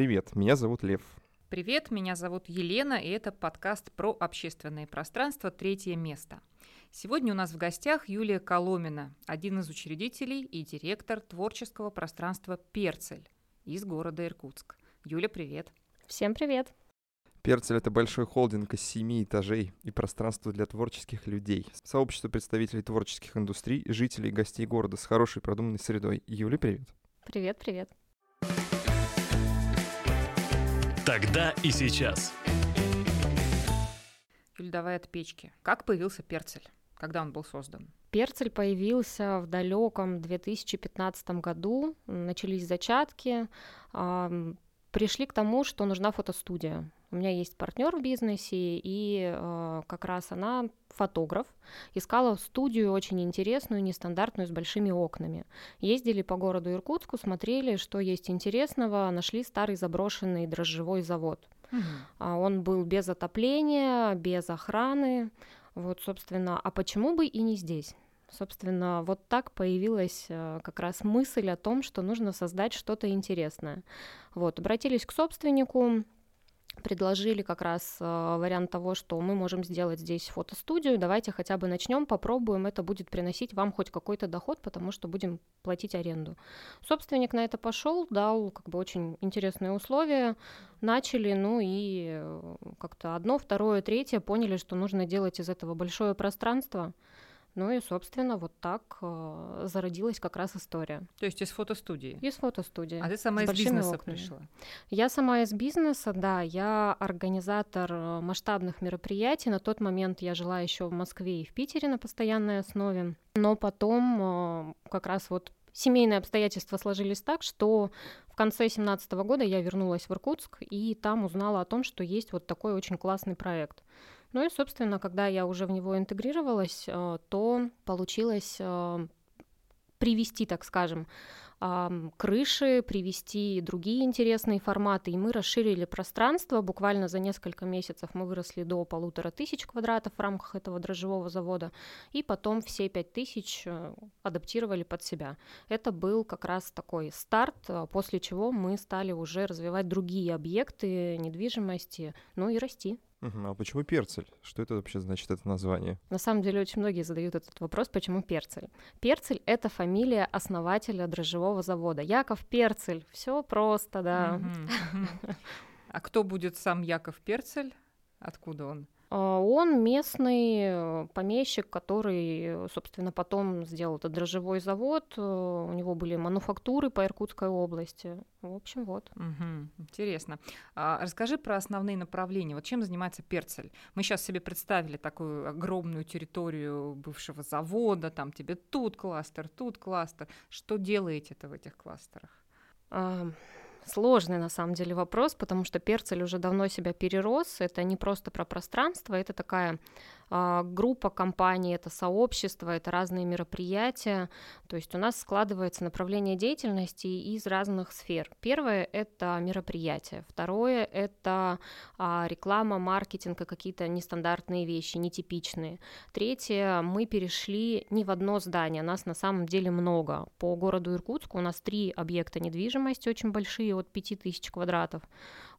Привет, меня зовут Лев. Привет, меня зовут Елена, и это подкаст про общественное пространство «Третье место». Сегодня у нас в гостях Юлия Коломина, один из учредителей и директор творческого пространства «Перцель» из города Иркутск. Юля, привет. Всем привет. Перцель — это большой холдинг из семи этажей и пространство для творческих людей. Сообщество представителей творческих индустрий, жителей и гостей города с хорошей продуманной средой. Юля, привет. Привет, привет. Тогда и сейчас. Юль, давай от печки. Как появился Перцель? Когда он был создан? Перцель появился в далеком 2015 году. Начались зачатки. Пришли к тому, что нужна фотостудия. У меня есть партнер в бизнесе, и э, как раз она фотограф, искала студию очень интересную, нестандартную, с большими окнами. Ездили по городу Иркутску, смотрели, что есть интересного, нашли старый заброшенный дрожжевой завод. Угу. Он был без отопления, без охраны. Вот, собственно, а почему бы и не здесь? Собственно, вот так появилась э, как раз мысль о том, что нужно создать что-то интересное. Вот, обратились к собственнику, предложили как раз э, вариант того, что мы можем сделать здесь фотостудию, давайте хотя бы начнем, попробуем, это будет приносить вам хоть какой-то доход, потому что будем платить аренду. Собственник на это пошел, дал как бы очень интересные условия, начали, ну и э, как-то одно, второе, третье поняли, что нужно делать из этого большое пространство, ну и, собственно, вот так э, зародилась как раз история. То есть из фотостудии? Из фотостудии. А ты сама из бизнеса окнами. пришла? Я сама из бизнеса, да. Я организатор э, масштабных мероприятий. На тот момент я жила еще в Москве и в Питере на постоянной основе. Но потом э, как раз вот семейные обстоятельства сложились так, что в конце 2017 года я вернулась в Иркутск и там узнала о том, что есть вот такой очень классный проект. Ну и, собственно, когда я уже в него интегрировалась, э, то получилось э, привести, так скажем, крыши, привести другие интересные форматы, и мы расширили пространство. Буквально за несколько месяцев мы выросли до полутора тысяч квадратов в рамках этого дрожжевого завода, и потом все пять тысяч э, адаптировали под себя. Это был как раз такой старт, после чего мы стали уже развивать другие объекты недвижимости, ну и расти. Угу, а почему перцель? Что это вообще значит, это название? На самом деле очень многие задают этот вопрос, почему перцель. Перцель — это фамилия основателя дрожжевого завода. Яков Перцель. Все просто, да. А кто будет сам Яков Перцель? Откуда он? А, он местный э, помещик, который, собственно, потом сделал этот дрожжевой завод. Э, у него были мануфактуры по Иркутской области. В общем, вот. Угу, интересно. А, расскажи про основные направления. Вот чем занимается Перцель? Мы сейчас себе представили такую огромную территорию бывшего завода, там тебе тут кластер, тут кластер. Что делаете-то в этих кластерах? Сложный на самом деле вопрос, потому что Перцель уже давно себя перерос. Это не просто про пространство, это такая группа компаний, это сообщество, это разные мероприятия. То есть у нас складывается направление деятельности из разных сфер. Первое — это мероприятия. Второе — это а, реклама, маркетинг и какие-то нестандартные вещи, нетипичные. Третье — мы перешли не в одно здание, нас на самом деле много. По городу Иркутску у нас три объекта недвижимости очень большие, от 5000 квадратов.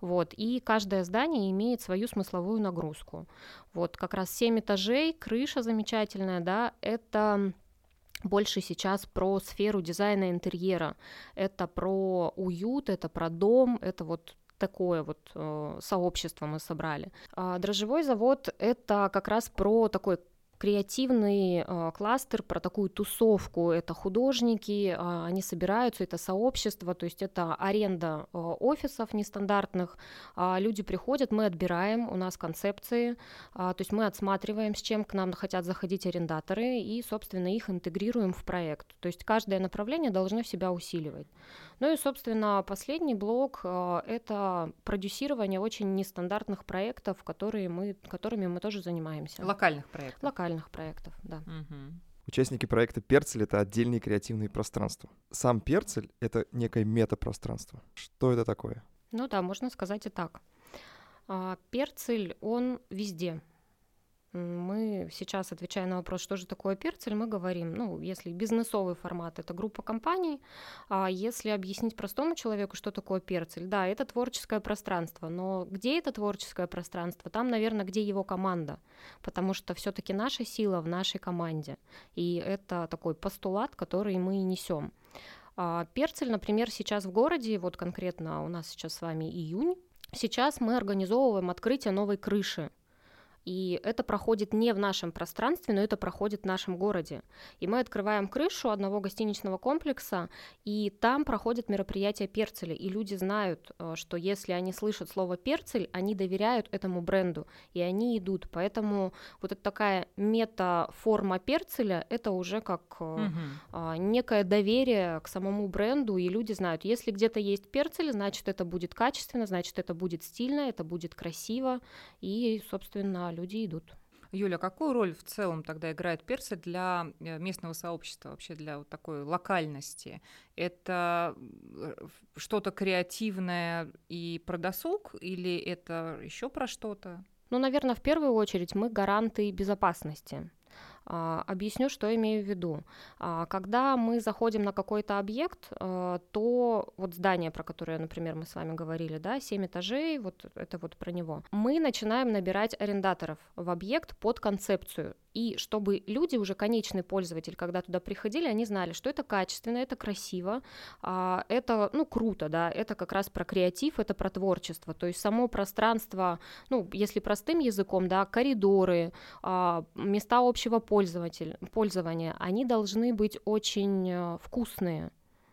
Вот, и каждое здание имеет свою смысловую нагрузку. Вот как раз 7 этажей, крыша замечательная, да, это больше сейчас про сферу дизайна интерьера. Это про уют, это про дом, это вот такое вот э, сообщество мы собрали. А дрожжевой завод это как раз про такой креативный э, кластер про такую тусовку. Это художники, э, они собираются, это сообщество, то есть это аренда э, офисов нестандартных. Э, люди приходят, мы отбираем, у нас концепции, э, то есть мы отсматриваем, с чем к нам хотят заходить арендаторы, и, собственно, их интегрируем в проект. То есть каждое направление должно себя усиливать. Ну и, собственно, последний блок э, — это продюсирование очень нестандартных проектов, которые мы, которыми мы тоже занимаемся. Локальных проектов. Локальных проектов, да. Угу. Участники проекта «Перцель» — это отдельные креативные пространства. Сам «Перцель» — это некое метапространство. Что это такое? Ну да, можно сказать и так. А, Перцель, он везде. Мы сейчас, отвечая на вопрос, что же такое перцель, мы говорим, ну, если бизнесовый формат, это группа компаний, а если объяснить простому человеку, что такое перцель, да, это творческое пространство, но где это творческое пространство? Там, наверное, где его команда, потому что все-таки наша сила в нашей команде, и это такой постулат, который мы несем. А перцель, например, сейчас в городе, вот конкретно у нас сейчас с вами июнь, сейчас мы организовываем открытие новой крыши и это проходит не в нашем пространстве, но это проходит в нашем городе. И мы открываем крышу одного гостиничного комплекса, и там проходит мероприятие перцеля. И люди знают, э, что если они слышат слово перцель, они доверяют этому бренду, и они идут. Поэтому вот это такая метаформа перцеля, это уже как угу. некое доверие к самому бренду, и люди знают, если где-то есть перцель, значит это будет качественно, значит это будет стильно, это будет красиво, и, собственно, люди идут. Юля, какую роль в целом тогда играет персы для э, местного сообщества, вообще для вот такой локальности? Это э, что-то креативное и про досуг или это еще про что-то? Ну, наверное, в первую очередь мы гаранты безопасности. А, объясню, что имею в виду. А, когда мы заходим на какой-то объект, а, то вот здание, про которое, например, мы с вами говорили, да, 7 этажей, вот это вот про него, мы начинаем набирать арендаторов в объект под концепцию и чтобы люди, уже конечный пользователь, когда туда приходили, они знали, что это качественно, это красиво, а, это, ну, круто, да, это как раз про креатив, это про творчество, то есть само пространство, ну, если простым языком, да, коридоры, а, места общего пользования, они должны быть очень э, вкусные,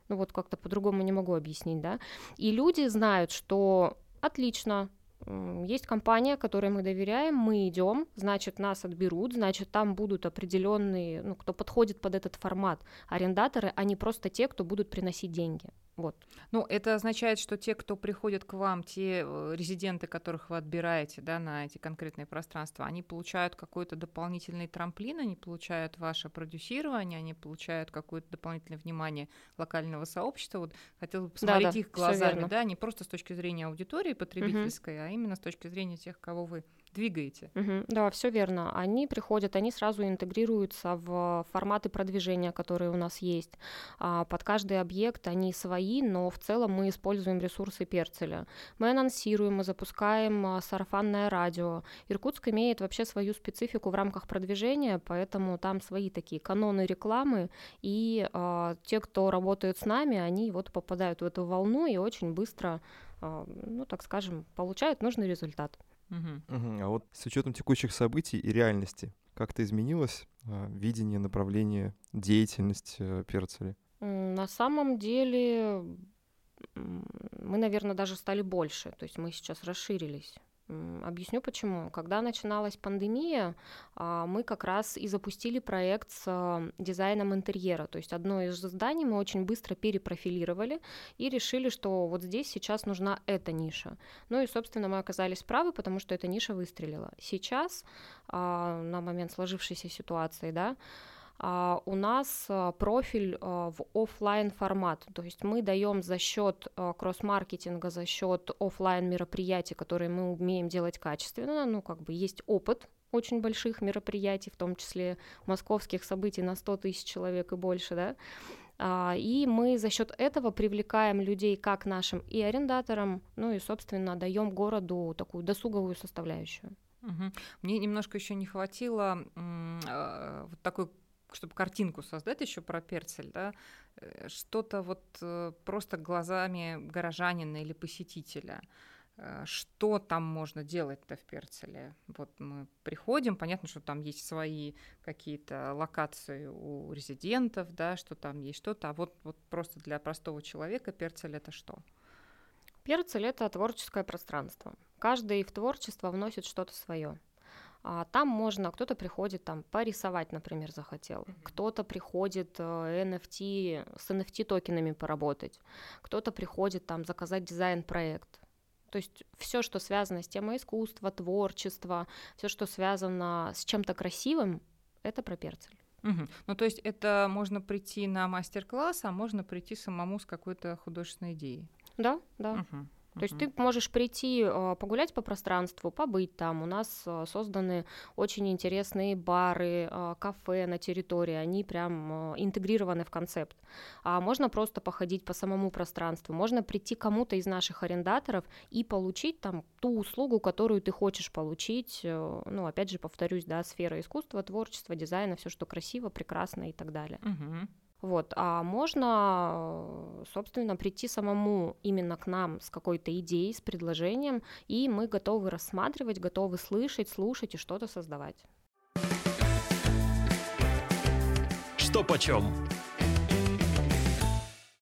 ну, вот как-то по-другому не могу объяснить, да, и люди знают, что отлично, есть компания, которой мы доверяем, мы идем, значит, нас отберут, значит, там будут определенные, ну, кто подходит под этот формат, арендаторы, а не просто те, кто будут приносить деньги. Вот. Ну, это означает, что те, кто приходят к вам, те э, резиденты, которых вы отбираете да, на эти конкретные пространства, они получают какой-то дополнительный трамплин, они получают ваше продюсирование, они получают какое-то дополнительное внимание локального сообщества. Вот хотел бы посмотреть да, да, их глазами, да, не просто с точки зрения аудитории потребительской, угу. а именно с точки зрения тех, кого вы двигаете. Угу, да, все верно. Они приходят, они сразу интегрируются в форматы продвижения, которые у нас есть. А под каждый объект они свои, но в целом мы используем ресурсы Перцеля. Мы анонсируем, мы запускаем а, сарафанное радио. Иркутск имеет вообще свою специфику в рамках продвижения, поэтому там свои такие каноны рекламы, и а, те, кто работает с нами, они вот попадают в эту волну и очень быстро, а, ну так скажем, получают нужный результат. Угу. Угу. А вот с учетом текущих событий и реальности, как-то изменилось э, видение, направление, деятельность э, Перцеля? На самом деле мы, наверное, даже стали больше, то есть мы сейчас расширились. Объясню почему. Когда начиналась пандемия, а, мы как раз и запустили проект с а, дизайном интерьера. То есть одно из зданий мы очень быстро перепрофилировали и решили, что вот здесь сейчас нужна эта ниша. Ну и, собственно, мы оказались правы, потому что эта ниша выстрелила. Сейчас, а, на момент сложившейся ситуации, да, у нас uh, профиль uh, в офлайн формат, то есть мы даем за счет кросс-маркетинга, за счет офлайн мероприятий, которые мы умеем делать качественно, ну как бы есть опыт очень больших мероприятий, в том числе московских событий на 100 тысяч человек и больше, да, и мы за счет этого привлекаем людей как нашим и арендаторам, ну и, собственно, даем городу такую досуговую составляющую. Угу. Мне немножко еще не хватило вот такой чтобы картинку создать еще про перцель, да, э, что-то вот э, просто глазами горожанина или посетителя. Э, что там можно делать-то в Перцеле? Вот мы приходим, понятно, что там есть свои какие-то локации у резидентов, да, что там есть что-то, а вот, вот просто для простого человека Перцель это что? Перцель это творческое пространство. Каждый в творчество вносит что-то свое. А там можно, кто-то приходит там порисовать, например, захотел, mm-hmm. кто-то приходит NFT, э, с NFT токенами поработать, кто-то приходит там заказать дизайн-проект. То есть все, что связано с темой искусства, творчества, все, что связано с чем-то красивым, это про перцель. Угу. Ну, то есть это можно прийти на мастер-класс, а можно прийти самому с какой-то художественной идеей. Да, да. Угу. То есть ты можешь прийти э, погулять по пространству, побыть там. У нас э, созданы очень интересные бары, э, кафе на территории, они прям интегрированы в концепт. А можно просто походить по самому пространству, можно прийти кому-то из наших арендаторов и получить там ту услугу, которую ты хочешь получить. Ну, опять же, повторюсь, да, сфера искусства, творчества, дизайна, все, что красиво, прекрасно и так далее. Угу. Вот, а можно, собственно, прийти самому именно к нам с какой-то идеей, с предложением, и мы готовы рассматривать, готовы слышать, слушать и что-то создавать. Что почем?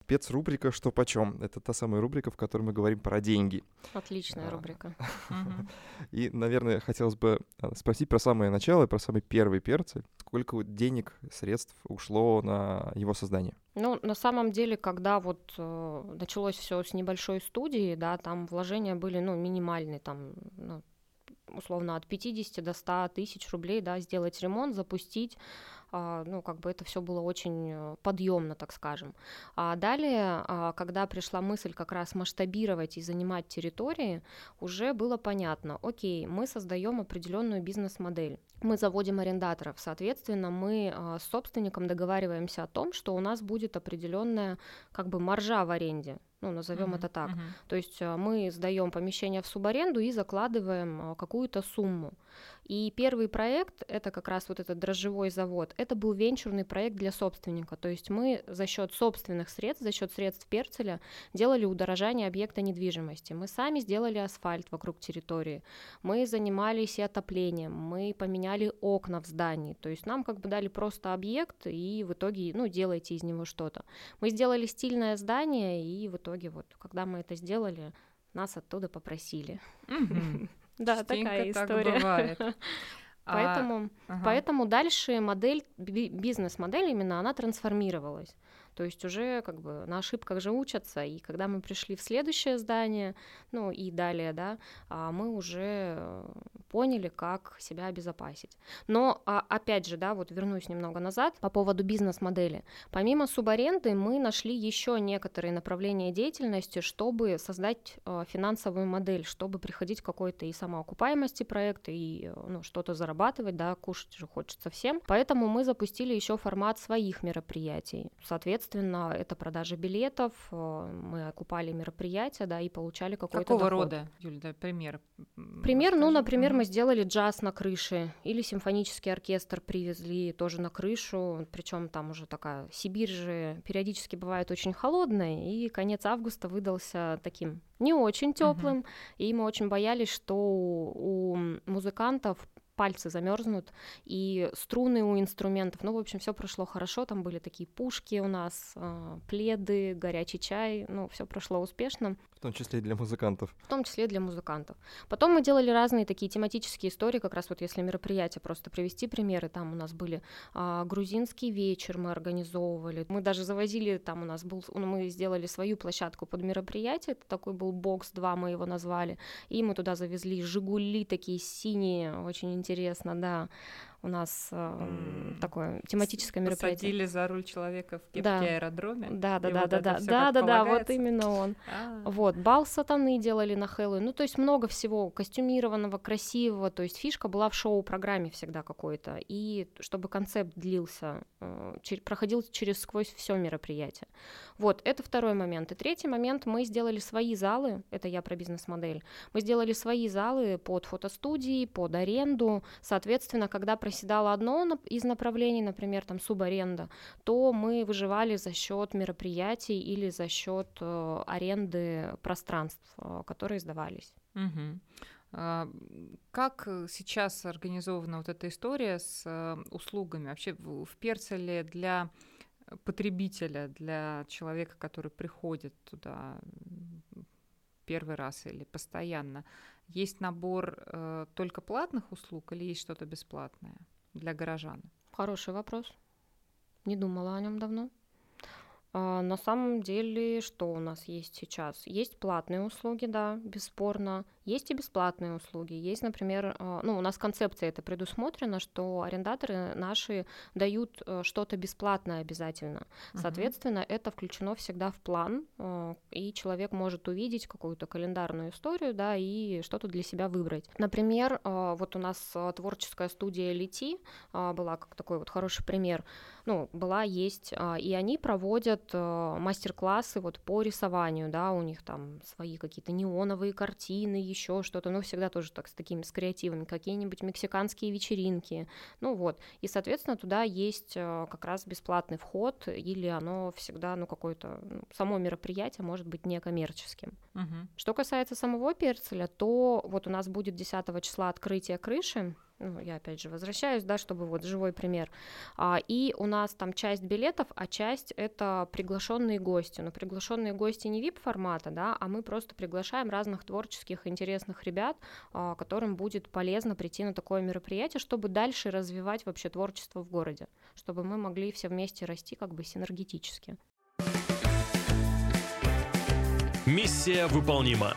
Спецрубрика «Что почем?». Это та самая рубрика, в которой мы говорим про деньги. Отличная рубрика. И, наверное, хотелось бы а, спросить про самое начало, про самый первый перцы. Сколько денег, средств ушло на его создание? Ну, на самом деле, когда вот э, началось все с небольшой студии, да, там вложения были, ну, минимальные, там, ну, условно, от 50 до 100 тысяч рублей, да, сделать ремонт, запустить, а, ну, как бы это все было очень э, подъемно, так скажем. А далее, а, когда пришла мысль как раз масштабировать и занимать территории, уже было понятно, окей, мы создаем определенную бизнес-модель, мы заводим арендаторов, соответственно, мы а, с собственником договариваемся о том, что у нас будет определенная как бы маржа в аренде, ну, назовем uh-huh, это так. Uh-huh. То есть мы сдаем помещение в субаренду и закладываем какую-то сумму. И первый проект, это как раз вот этот дрожжевой завод, это был венчурный проект для собственника. То есть мы за счет собственных средств, за счет средств Перцеля делали удорожание объекта недвижимости. Мы сами сделали асфальт вокруг территории, мы занимались и отоплением, мы поменяли окна в здании. То есть нам как бы дали просто объект, и в итоге, ну, делайте из него что-то. Мы сделали стильное здание, и в итоге вот, когда мы это сделали, нас оттуда попросили. Да, такая история. Поэтому, а, ага. поэтому дальше модель, бизнес-модель именно, она трансформировалась. То есть уже как бы на ошибках же учатся, и когда мы пришли в следующее здание, ну и далее, да, а, мы уже поняли, как себя обезопасить. Но а, опять же, да, вот вернусь немного назад по поводу бизнес-модели. Помимо субаренды мы нашли еще некоторые направления деятельности, чтобы создать а, финансовую модель, чтобы приходить к какой-то и самоокупаемости проекта, и ну, что-то зарабатывать, да, кушать же хочется всем. Поэтому мы запустили еще формат своих мероприятий. Соответственно, Соответственно, это продажа билетов, э, мы окупали мероприятия, да, и получали какой-то Какого доход. рода, Юль, да, пример? Пример, ну, например, мы сделали джаз на крыше, или симфонический оркестр привезли тоже на крышу, причем там уже такая, Сибирь же периодически бывает очень холодная, и конец августа выдался таким не очень теплым, угу. и мы очень боялись, что у музыкантов пальцы замерзнут, и струны у инструментов. Ну, в общем, все прошло хорошо. Там были такие пушки у нас, э, пледы, горячий чай. Ну, все прошло успешно. В том числе и для музыкантов. В том числе и для музыкантов. Потом мы делали разные такие тематические истории, как раз вот если мероприятия, просто привести примеры, там у нас были а, грузинский вечер мы организовывали, мы даже завозили, там у нас был, ну, мы сделали свою площадку под мероприятие, это такой был бокс 2, мы его назвали, и мы туда завезли Жигули такие синие, очень интересно, да, у нас э, такое тематическое мероприятие. Посадили за руль человека в кепке да. аэродроме. Да, да, да, вот да, да, да, да, да, вот именно он. А-а-а. Вот бал сатаны делали на Хэллоуин, ну то есть много всего костюмированного, красивого, то есть фишка была в шоу-программе всегда какой-то, и чтобы концепт длился, э, чер- проходил через сквозь все мероприятие. Вот это второй момент. И третий момент мы сделали свои залы, это я про бизнес-модель, мы сделали свои залы под фотостудии, под аренду, соответственно, когда проседало одно из направлений, например, там субаренда, то мы выживали за счет мероприятий или за счет э, аренды пространств, э, которые сдавались. Угу. Как сейчас организована вот эта история с э, услугами? Вообще в Перцеле для потребителя, для человека, который приходит туда первый раз или постоянно, есть набор э, только платных услуг или есть что-то бесплатное для горожан? Хороший вопрос. Не думала о нем давно. А, на самом деле, что у нас есть сейчас? Есть платные услуги, да, бесспорно. Есть и бесплатные услуги. Есть, например, э, ну, у нас концепция это предусмотрена, что арендаторы наши дают э, что-то бесплатное обязательно. Соответственно, uh-huh. это включено всегда в план, э, и человек может увидеть какую-то календарную историю, да, и что-то для себя выбрать. Например, вот у нас творческая студия Лети была как такой вот хороший пример ну, была, есть, а, и они проводят э, мастер-классы вот по рисованию, да, у них там свои какие-то неоновые картины, еще что-то, ну, всегда тоже так с такими, с креативами, какие-нибудь мексиканские вечеринки, ну, вот, и, соответственно, туда есть э, как раз бесплатный вход, или оно всегда, ну, какое-то, ну, само мероприятие может быть некоммерческим. Угу. Что касается самого Перцеля, то вот у нас будет 10 числа открытие крыши, ну, я опять же возвращаюсь, да, чтобы вот живой пример. А, и у нас там часть билетов, а часть это приглашенные гости. Но приглашенные гости не VIP формата, да, а мы просто приглашаем разных творческих интересных ребят, а, которым будет полезно прийти на такое мероприятие, чтобы дальше развивать вообще творчество в городе, чтобы мы могли все вместе расти как бы синергетически. Миссия выполнима.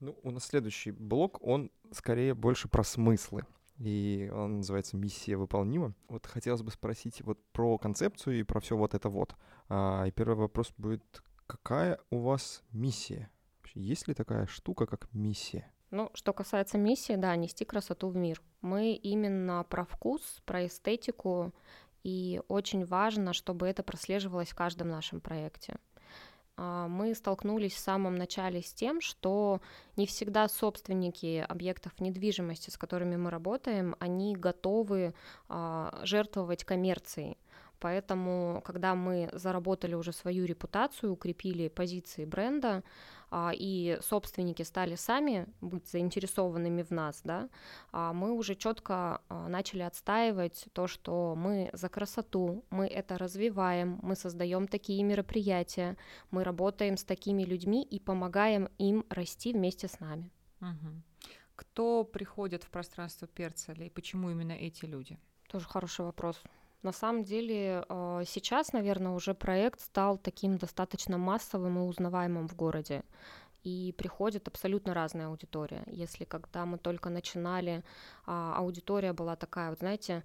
Ну, у нас следующий блок, он скорее больше про смыслы. И он называется «Миссия выполнима». Вот хотелось бы спросить вот про концепцию и про все вот это вот. А, и первый вопрос будет, какая у вас миссия? Вообще, есть ли такая штука, как миссия? Ну, что касается миссии, да, нести красоту в мир. Мы именно про вкус, про эстетику, и очень важно, чтобы это прослеживалось в каждом нашем проекте. А, мы столкнулись в самом начале с тем, что не всегда собственники объектов недвижимости, с которыми мы работаем, они готовы а, жертвовать коммерцией. Поэтому, когда мы заработали уже свою репутацию, укрепили позиции бренда, и собственники стали сами быть заинтересованными в нас, да, а мы уже четко а, начали отстаивать то, что мы за красоту, мы это развиваем, мы создаем такие мероприятия, мы работаем с такими людьми и помогаем им расти вместе с нами. Угу. Кто приходит в пространство Перцеля и почему именно эти люди? Тоже хороший вопрос. На самом деле э, сейчас, наверное, уже проект стал таким достаточно массовым и узнаваемым в городе. И приходит абсолютно разная аудитория. Если когда мы только начинали, а, аудитория была такая, вот знаете,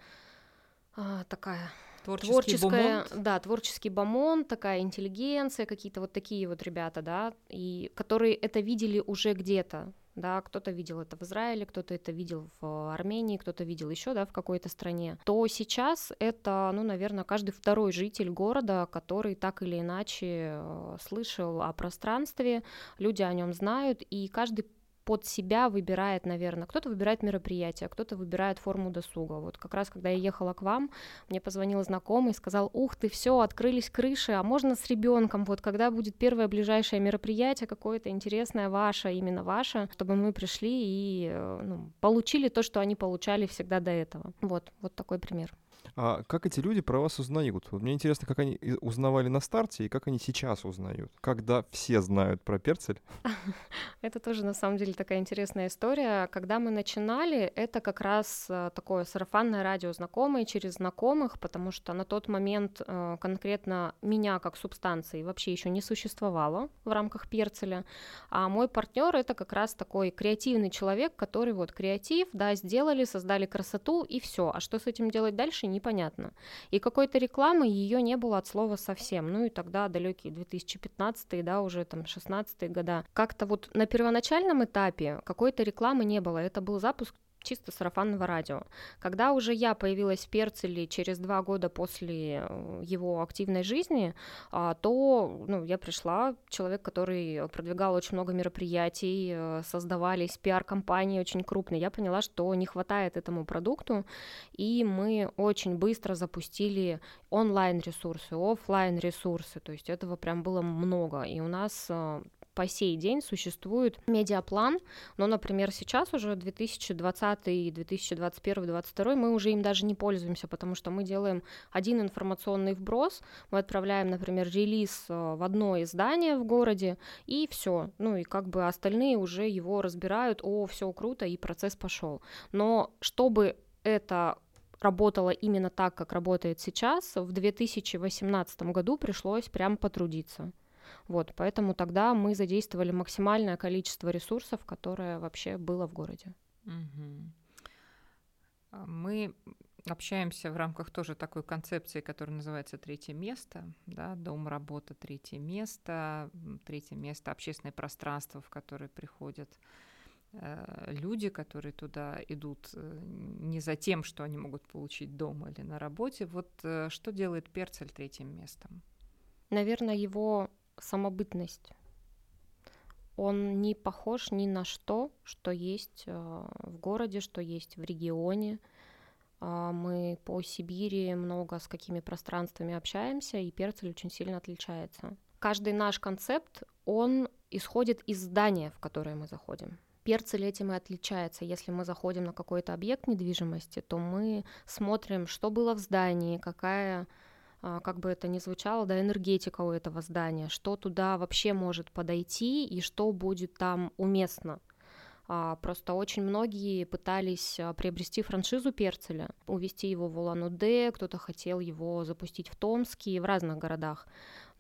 а, такая Творческий творческая, бомонд. да, творческий бомон, такая интеллигенция, какие-то вот такие вот ребята, да, и которые это видели уже где-то, да, кто-то видел это в Израиле, кто-то это видел в Армении, кто-то видел еще, да, в какой-то стране, то сейчас это, ну, наверное, каждый второй житель города, который так или иначе э, слышал о пространстве, люди о нем знают, и каждый под себя выбирает, наверное. Кто-то выбирает мероприятие, кто-то выбирает форму досуга. Вот как раз, когда я ехала к вам, мне позвонил знакомый, сказал, ух ты, все, открылись крыши, а можно с ребенком, вот когда будет первое ближайшее мероприятие, какое-то интересное ваше, именно ваше, чтобы мы пришли и э, ну, получили то, что они получали всегда до этого. Вот, вот такой пример. А как эти люди про вас узнают? Мне интересно, как они узнавали на старте и как они сейчас узнают, когда все знают про Перцель. Это тоже на самом деле такая интересная история. Когда мы начинали, это как раз э, такое сарафанное радио знакомые через знакомых, потому что на тот момент э, конкретно меня как субстанции вообще еще не существовало в рамках Перцеля, а мой партнер это как раз такой креативный человек, который вот креатив, да, сделали, создали красоту и все. А что с этим делать дальше, непонятно. И какой-то рекламы ее не было от слова совсем. Ну и тогда далекие 2015 да, уже там 16 года. Как-то вот на первоначальном этапе какой-то рекламы не было. Это был запуск чисто сарафанного радио. Когда уже я появилась в Перцеле через два года после э, его активной жизни, а, то ну, я пришла, человек, который продвигал очень много мероприятий, э, создавались пиар-компании очень крупные, я поняла, что не хватает этому продукту, и мы очень быстро запустили онлайн-ресурсы, офлайн ресурсы то есть этого прям было много, и у нас э, по сей день существует медиаплан, но, например, сейчас уже 2020, 2021, 2022 мы уже им даже не пользуемся, потому что мы делаем один информационный вброс, мы отправляем, например, релиз э, в одно издание в городе, и все, ну и как бы остальные уже его разбирают, о, все круто, и процесс пошел. Но чтобы это работало именно так, как работает сейчас, в 2018 году пришлось прям потрудиться. Вот, поэтому тогда мы задействовали максимальное количество ресурсов, которое вообще было в городе. Угу. Мы общаемся в рамках тоже такой концепции, которая называется «Третье место», да, дом, работа, третье место, третье место, общественное пространство, в которое приходят э, люди, которые туда идут э, не за тем, что они могут получить дома или на работе. Вот э, что делает Перцель третьим местом? Наверное, его самобытность. Он не похож ни на что, что есть в городе, что есть в регионе. А, мы по Сибири много с какими пространствами общаемся, и Перцель очень сильно отличается. Каждый наш концепт, он исходит из здания, в которое мы заходим. Перцель этим и отличается. Если мы заходим на какой-то объект недвижимости, то мы смотрим, что было в здании, какая как бы это ни звучало, да, энергетика у этого здания, что туда вообще может подойти и что будет там уместно – а, просто очень многие пытались а, приобрести франшизу Перцеля, увести его в Улан-Удэ, кто-то хотел его запустить в Томске и в разных городах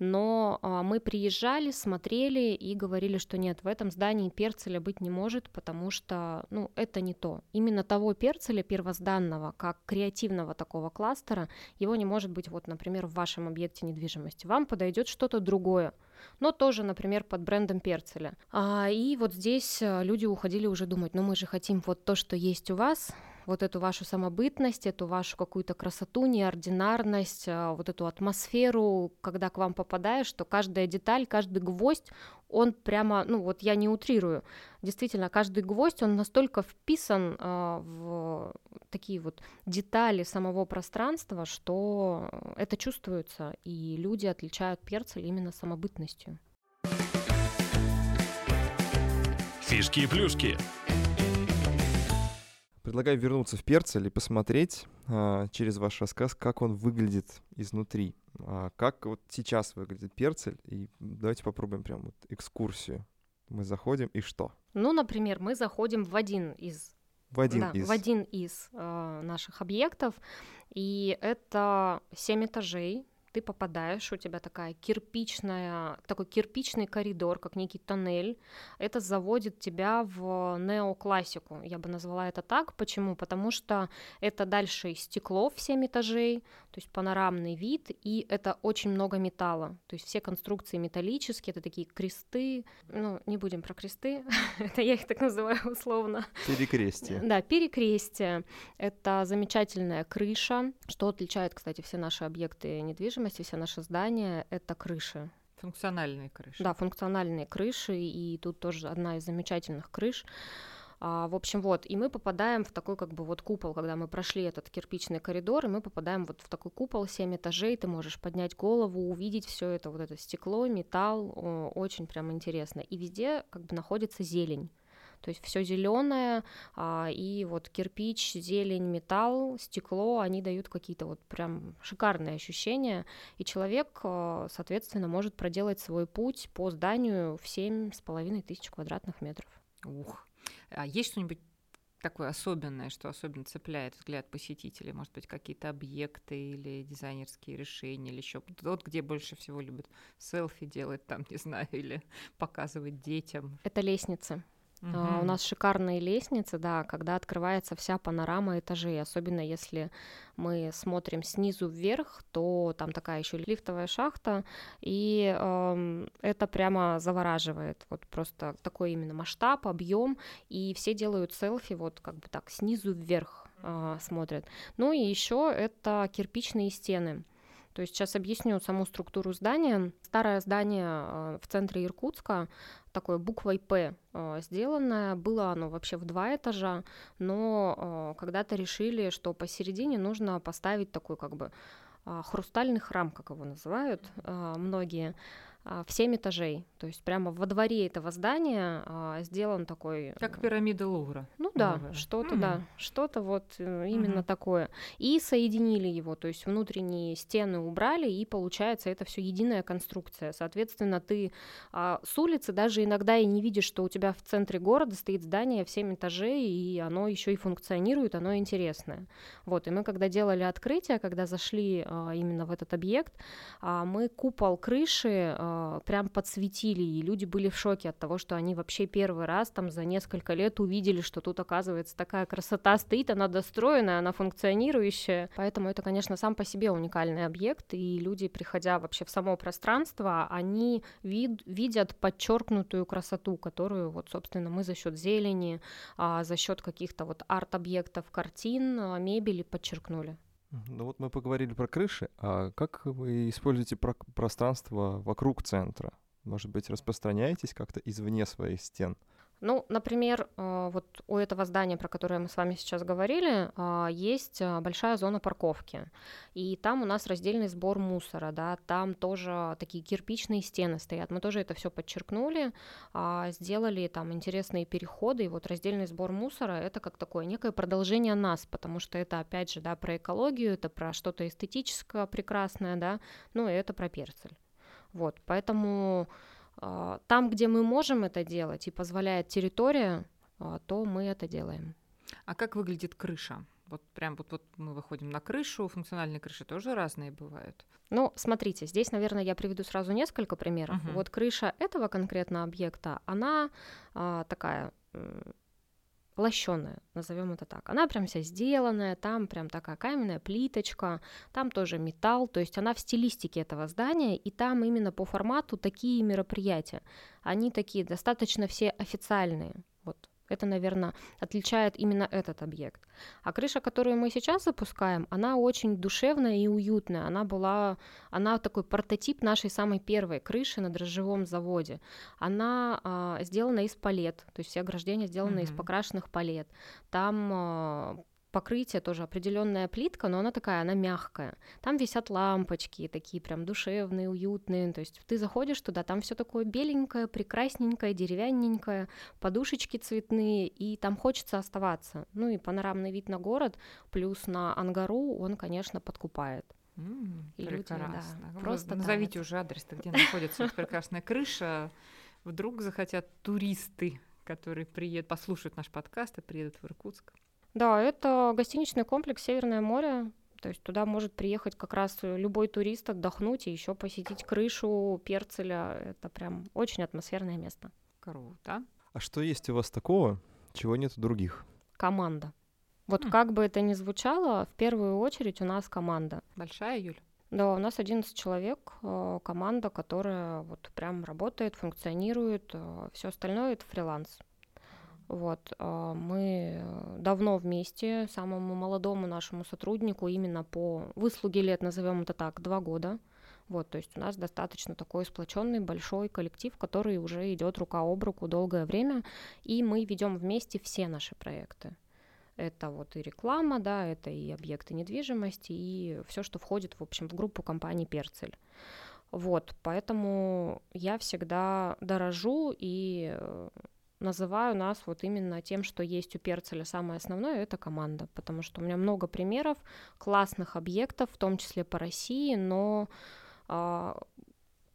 но а, мы приезжали, смотрели и говорили, что нет, в этом здании перцеля быть не может, потому что, ну, это не то. Именно того перцеля первозданного, как креативного такого кластера, его не может быть, вот, например, в вашем объекте недвижимости. Вам подойдет что-то другое, но тоже, например, под брендом перцеля. А, и вот здесь а, люди уходили уже думать, ну мы же хотим вот то, что есть у вас, вот эту вашу самобытность, эту вашу какую-то красоту, неординарность, а, вот эту атмосферу, когда к вам попадаешь, что каждая деталь, каждый гвоздь, он прямо, ну вот я не утрирую, действительно, каждый гвоздь, он настолько вписан э, в такие вот детали самого пространства, что это чувствуется, и люди отличают перцель именно самобытностью. Фишки и плюшки. Предлагаю вернуться в Перцель и посмотреть а, через ваш рассказ, как он выглядит изнутри. А, как вот сейчас выглядит Перцель. И давайте попробуем прям вот экскурсию. Мы заходим, и что? Ну, например, мы заходим в один из в один да, из. В один из э, наших объектов. И это семь этажей, ты попадаешь, у тебя такая кирпичная, такой кирпичный коридор, как некий тоннель. Это заводит тебя в неоклассику, я бы назвала это так. Почему? Потому что это дальше стекло в 7 этажей, то есть панорамный вид, и это очень много металла. То есть все конструкции металлические, это такие кресты, ну, не будем про кресты, это я их так называю условно. Перекрестие. Да, перекрестие. Это замечательная крыша, что отличает, кстати, все наши объекты недвижимости недвижимости, все наши здания — это крыши. Функциональные крыши. Да, функциональные крыши, и тут тоже одна из замечательных крыш. А, в общем, вот, и мы попадаем в такой как бы вот купол, когда мы прошли этот кирпичный коридор, и мы попадаем вот в такой купол, 7 этажей, ты можешь поднять голову, увидеть все это, вот это стекло, металл, очень прям интересно. И везде как бы находится зелень. То есть все зеленое, а, и вот кирпич, зелень, металл, стекло, они дают какие-то вот прям шикарные ощущения, и человек, а, соответственно, может проделать свой путь по зданию в семь с половиной тысяч квадратных метров. Ух. А есть что-нибудь такое особенное, что особенно цепляет взгляд посетителей? Может быть, какие-то объекты или дизайнерские решения, или еще вот где больше всего любят селфи делать, там, не знаю, или показывать детям? Это лестница. Угу. Uh, у нас шикарные лестницы, да, когда открывается вся панорама этажей, особенно если мы смотрим снизу вверх, то там такая еще лифтовая шахта, и э, это прямо завораживает, вот просто такой именно масштаб, объем, и все делают селфи вот как бы так снизу вверх э, смотрят. Ну и еще это кирпичные стены. То есть сейчас объясню саму структуру здания. Старое здание э, в центре Иркутска, такой буквой «П» э, сделанное. Было оно вообще в два этажа, но э, когда-то решили, что посередине нужно поставить такой как бы хрустальный храм, как его называют многие, в семь этажей. То есть прямо во дворе этого здания а, сделан такой... Как пирамида Лувра. Ну да, что-то, mm-hmm. да, что-то вот э, именно mm-hmm. такое. И соединили его, то есть внутренние стены убрали, и получается это все единая конструкция. Соответственно, ты а, с улицы даже иногда и не видишь, что у тебя в центре города стоит здание в 7 этажей, и оно еще и функционирует, оно интересное. Вот, и мы когда делали открытие, когда зашли а, именно в этот объект, а, мы купол крыши а, э, прям подсветили, и люди были в шоке от того, что они вообще первый раз там за несколько лет увидели, что тут, оказывается, такая красота стоит, она достроенная, она функционирующая. Поэтому это, конечно, сам по себе уникальный объект, и люди, приходя вообще в само пространство, они вид видят подчеркнутую красоту, которую, вот, собственно, мы за счет зелени, а, за счет каких-то вот арт-объектов, картин, а, мебели подчеркнули. Ну вот мы поговорили про крыши, а как вы используете про- пространство вокруг центра? Может быть, распространяетесь как-то извне своих стен? Ну, например, э, вот у этого здания, про которое мы с вами сейчас говорили, а, есть э, большая зона парковки, и там у нас раздельный сбор мусора, да, там тоже такие кирпичные стены стоят, мы тоже это все подчеркнули, а, сделали там интересные переходы, и вот раздельный сбор мусора это как такое некое продолжение нас, потому что это опять же, да, про экологию, это про что-то эстетическое прекрасное, да, ну и это про перцель. Вот, поэтому а, там, где мы можем это делать и позволяет территория, а, то мы это делаем. А как выглядит крыша? Вот прям вот, вот мы выходим на крышу, функциональные крыши тоже разные бывают. Ну, смотрите, здесь, наверное, я приведу сразу несколько примеров. Мгм. Вот крыша этого конкретно объекта, она а, такая лощеная, назовем это так. Она прям вся сделанная, там прям такая каменная плиточка, там тоже металл, то есть она в стилистике этого здания, и там именно по формату такие мероприятия. Они такие достаточно все официальные. Это, наверное, отличает именно этот объект. А крыша, которую мы сейчас запускаем, она очень душевная и уютная. Она была, она такой прототип нашей самой первой крыши на дрожжевом заводе. Она а, сделана из палет, то есть все ограждения сделаны из Мгм. покрашенных палет. Там а, покрытие тоже определенная плитка, но она такая, она мягкая. Там висят лампочки, такие прям душевные, уютные. То есть ты заходишь туда, там все такое беленькое, прекрасненькое, деревянненькое, подушечки цветные, и там хочется оставаться. Ну и панорамный вид на город, плюс на Ангару, он, конечно, подкупает. М, И люди, да, прекрасно. Просто назовите уже адрес-то, где находится прекрасная крыша. Вдруг захотят туристы, которые приедут, послушают наш подкаст и приедут в Иркутск. Да, это гостиничный комплекс Северное море. То есть туда может приехать как раз любой турист отдохнуть и еще посетить крышу Перцеля. Это прям очень атмосферное место. Круто. А что есть у вас такого, чего нет у других? Команда. Вот М. как бы это ни звучало, в первую очередь у нас команда. Большая, Юль? Да, у нас 11 человек, э, команда, которая вот прям работает, функционирует. Все остальное это фриланс. Вот, а, мы э, давно вместе, самому молодому нашему сотруднику именно по выслуге лет, назовем это так, два года. Вот, то есть у нас достаточно такой сплоченный большой коллектив, который уже идет рука об руку долгое время, и мы ведем вместе все наши проекты. Это вот и реклама, да, это и объекты недвижимости, и все, что входит, в общем, в группу компаний Перцель. Вот, поэтому я всегда дорожу и э, называю нас вот именно тем, что есть у Перцеля самое основное, это команда, потому что у меня много примеров классных объектов, в том числе по России, но а,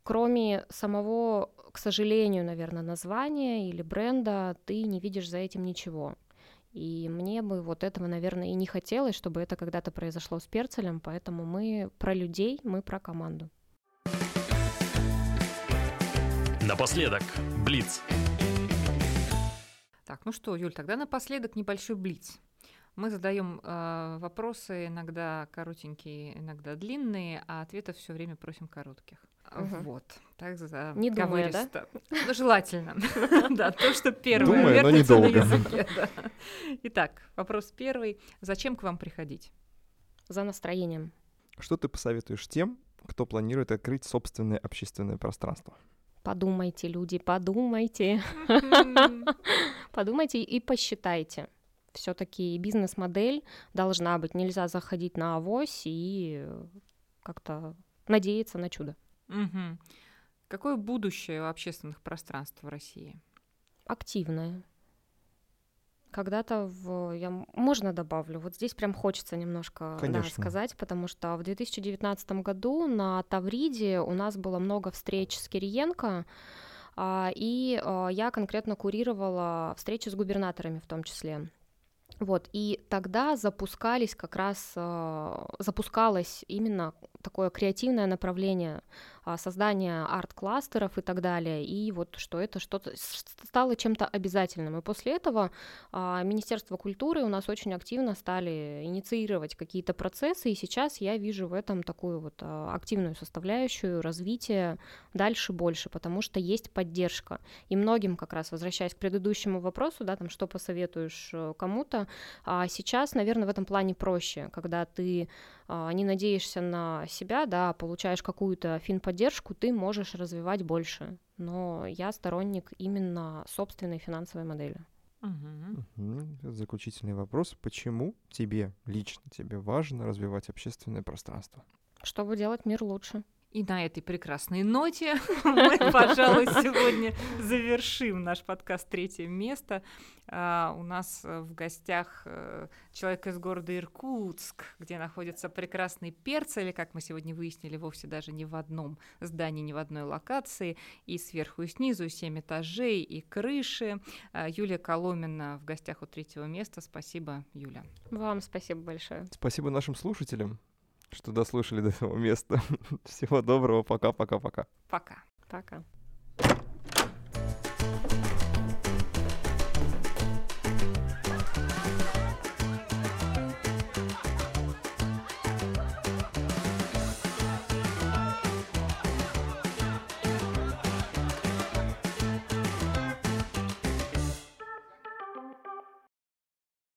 кроме самого, к сожалению, наверное, названия или бренда, ты не видишь за этим ничего. И мне бы вот этого, наверное, и не хотелось, чтобы это когда-то произошло с Перцелем, поэтому мы про людей, мы про команду. Напоследок, Блиц. Так, ну что, Юль, тогда напоследок небольшой блиц. Мы задаем э, вопросы иногда коротенькие, иногда длинные, а ответов все время просим коротких. Мгм. Вот. Так за Не думая, да? Ну, желательно. Да, то, что первое Думая, но на недолго. языке, да. Итак, вопрос первый. Зачем к вам приходить? За настроением. Что ты посоветуешь тем, кто планирует открыть собственное общественное пространство? Подумайте, люди, подумайте. Подумайте и посчитайте. Все-таки бизнес-модель должна быть. Нельзя заходить на авось и как-то надеяться на чудо. Какое будущее у общественных пространств в России? Активная. Когда-то в... Я, можно добавлю? Вот здесь прям хочется немножко да, сказать, потому что в 2019 году на Тавриде у нас было много встреч с Кириенко, а, и а, я конкретно курировала встречи с губернаторами в том числе. Вот, и тогда запускались как раз, а, запускалась именно такое креативное направление а, создания арт-кластеров и так далее, и вот что это что-то стало чем-то обязательным. И после этого а, Министерство культуры у нас очень активно стали инициировать какие-то процессы, и сейчас я вижу в этом такую вот а, активную составляющую развития дальше больше, потому что есть поддержка. И многим как раз, возвращаясь к предыдущему вопросу, да, там, что посоветуешь э, кому-то, сейчас, наверное, в этом плане проще, когда ты не надеешься на себя, да, получаешь какую-то финподдержку, ты можешь развивать больше. Но я сторонник именно собственной финансовой модели. Угу. Угу. Заключительный вопрос. Почему тебе, лично тебе важно развивать общественное пространство? Чтобы делать мир лучше. И на этой прекрасной ноте мы, пожалуй, сегодня завершим наш подкаст «Третье место». А, у нас э, в гостях а, человек из города Иркутск, где находится прекрасный перц, или, как мы сегодня выяснили, вовсе даже не в одном здании, не в одной локации, и сверху, и снизу, и семь этажей, и крыши. А, Юлия Коломина в гостях у «Третьего места». Спасибо, Юля. Вам спасибо большое. Спасибо нашим слушателям что дослушали до этого места. Всего доброго, пока-пока-пока. Пока. Пока.